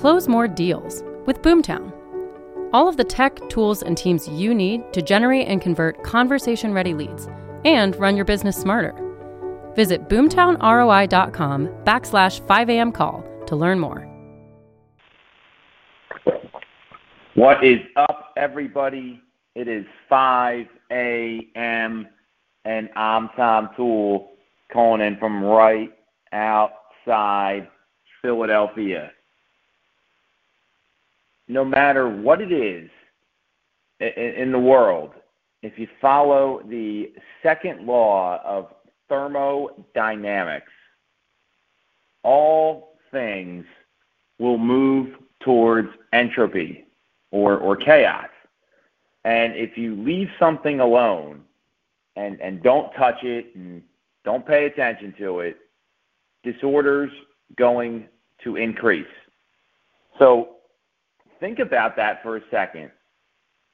Close more deals with Boomtown. All of the tech, tools, and teams you need to generate and convert conversation ready leads and run your business smarter. Visit boomtownroi.com backslash 5am call to learn more. What is up, everybody? It is 5 a.m. and I'm Tom Toole calling in from right outside Philadelphia no matter what it is in the world, if you follow the second law of thermodynamics, all things will move towards entropy or, or chaos. And if you leave something alone and, and don't touch it and don't pay attention to it, disorders going to increase. So think about that for a second.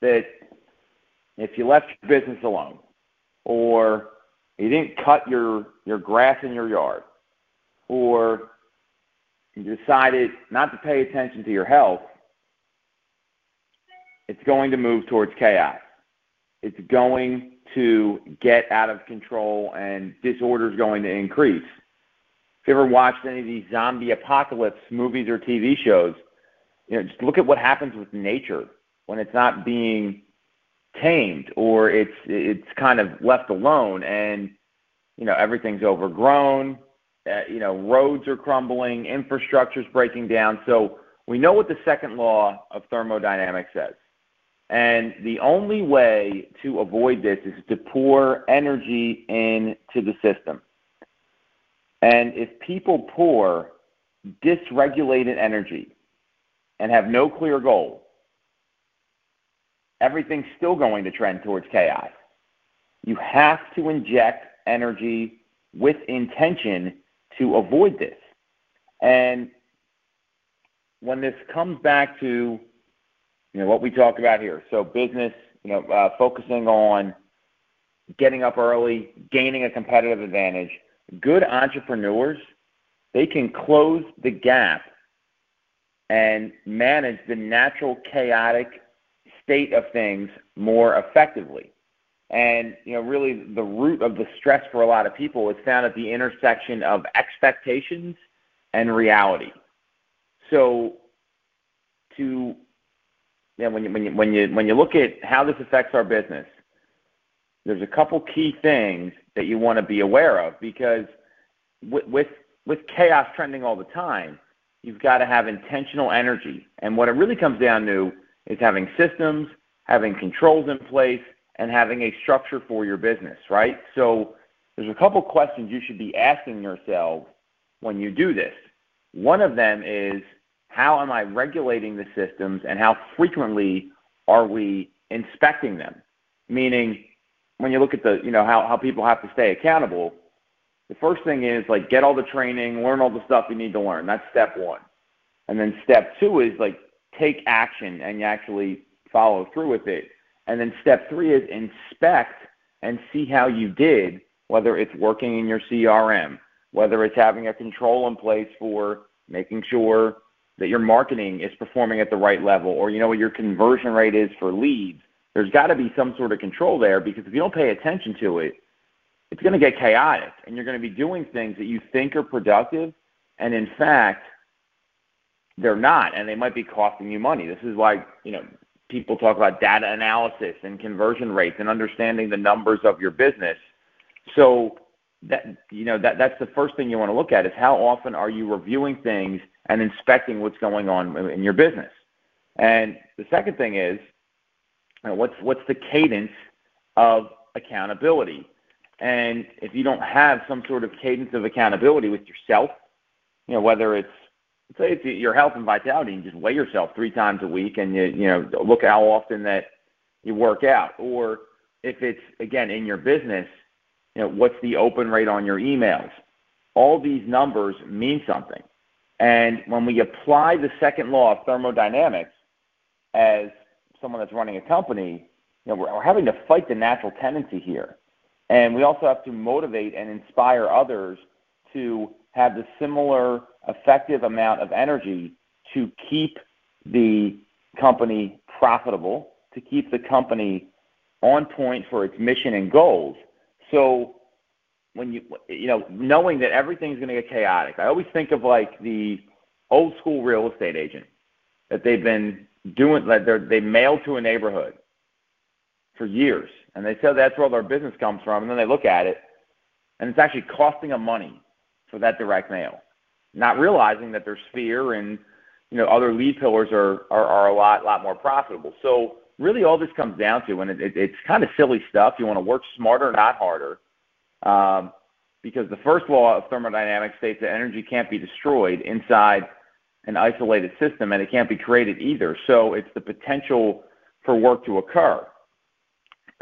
That if you left your business alone, or you didn't cut your, your grass in your yard, or you decided not to pay attention to your health, it's going to move towards chaos. It's going to get out of control and disorder is going to increase. If you ever watched any of these zombie apocalypse movies or TV shows, you know, just look at what happens with nature when it's not being tamed or it's it's kind of left alone and you know everything's overgrown uh, you know roads are crumbling infrastructure's breaking down. So we know what the second law of thermodynamics says. And the only way to avoid this is to pour energy into the system. And if people pour dysregulated energy and have no clear goal, everything's still going to trend towards chaos. You have to inject energy with intention to avoid this. And when this comes back to you know what we talk about here, so business, you know, uh, focusing on getting up early, gaining a competitive advantage. Good entrepreneurs, they can close the gap and manage the natural chaotic state of things more effectively. And you know, really, the root of the stress for a lot of people is found at the intersection of expectations and reality. So, to know, when you when you when you when you look at how this affects our business, there's a couple key things that you want to be aware of because with with, with chaos trending all the time, you've got to have intentional energy. And what it really comes down to is having systems, having controls in place, and having a structure for your business, right? So there's a couple questions you should be asking yourself when you do this. One of them is how am I regulating the systems and how frequently are we inspecting them? Meaning, when you look at the, you know, how, how people have to stay accountable, the first thing is like get all the training, learn all the stuff you need to learn. That's step one. And then step two is like take action and you actually follow through with it. And then step three is inspect and see how you did, whether it's working in your CRM, whether it's having a control in place for making sure that your marketing is performing at the right level, or you know what your conversion rate is for leads. There's got to be some sort of control there because if you don't pay attention to it, it's going to get chaotic and you're going to be doing things that you think are productive and in fact they're not and they might be costing you money. This is why you know people talk about data analysis and conversion rates and understanding the numbers of your business. So that you know that that's the first thing you want to look at is how often are you reviewing things and inspecting what's going on in your business? And the second thing is you know, what's what's the cadence of accountability and if you don't have some sort of cadence of accountability with yourself, you know, whether it's say it's your health and vitality, and just weigh yourself three times a week, and you you know look how often that you work out, or if it's again in your business, you know, what's the open rate on your emails? All these numbers mean something. And when we apply the second law of thermodynamics as someone that's running a company, you know, we're, we're having to fight the natural tendency here and we also have to motivate and inspire others to have the similar effective amount of energy to keep the company profitable, to keep the company on point for its mission and goals. So when you you know knowing that everything's going to get chaotic, I always think of like the old school real estate agent that they've been doing that they're they mail to a neighborhood for years, and they say that's where all their business comes from, and then they look at it, and it's actually costing them money for that direct mail, not realizing that their sphere and you know other lead pillars are are, are a lot lot more profitable. So really, all this comes down to, and it, it, it's kind of silly stuff. You want to work smarter, not harder. Um, because the first law of thermodynamics states that energy can't be destroyed inside an isolated system and it can't be created either. So it's the potential for work to occur.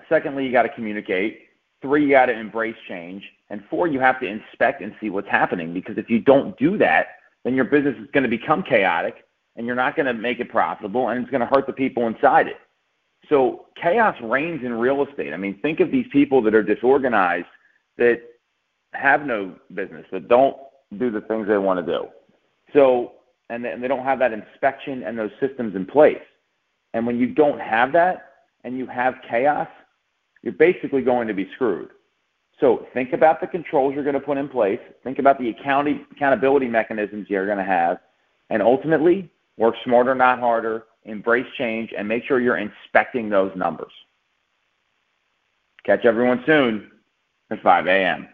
Secondly, you got to communicate. Three, you got to embrace change. And four, you have to inspect and see what's happening because if you don't do that, then your business is going to become chaotic and you're not going to make it profitable and it's going to hurt the people inside it. So chaos reigns in real estate. I mean, think of these people that are disorganized that have no business, that don't do the things they want to do. So and they don't have that inspection and those systems in place. And when you don't have that and you have chaos, you're basically going to be screwed. So think about the controls you're going to put in place. Think about the accountability mechanisms you're going to have. And ultimately, work smarter, not harder, embrace change, and make sure you're inspecting those numbers. Catch everyone soon at 5 a.m.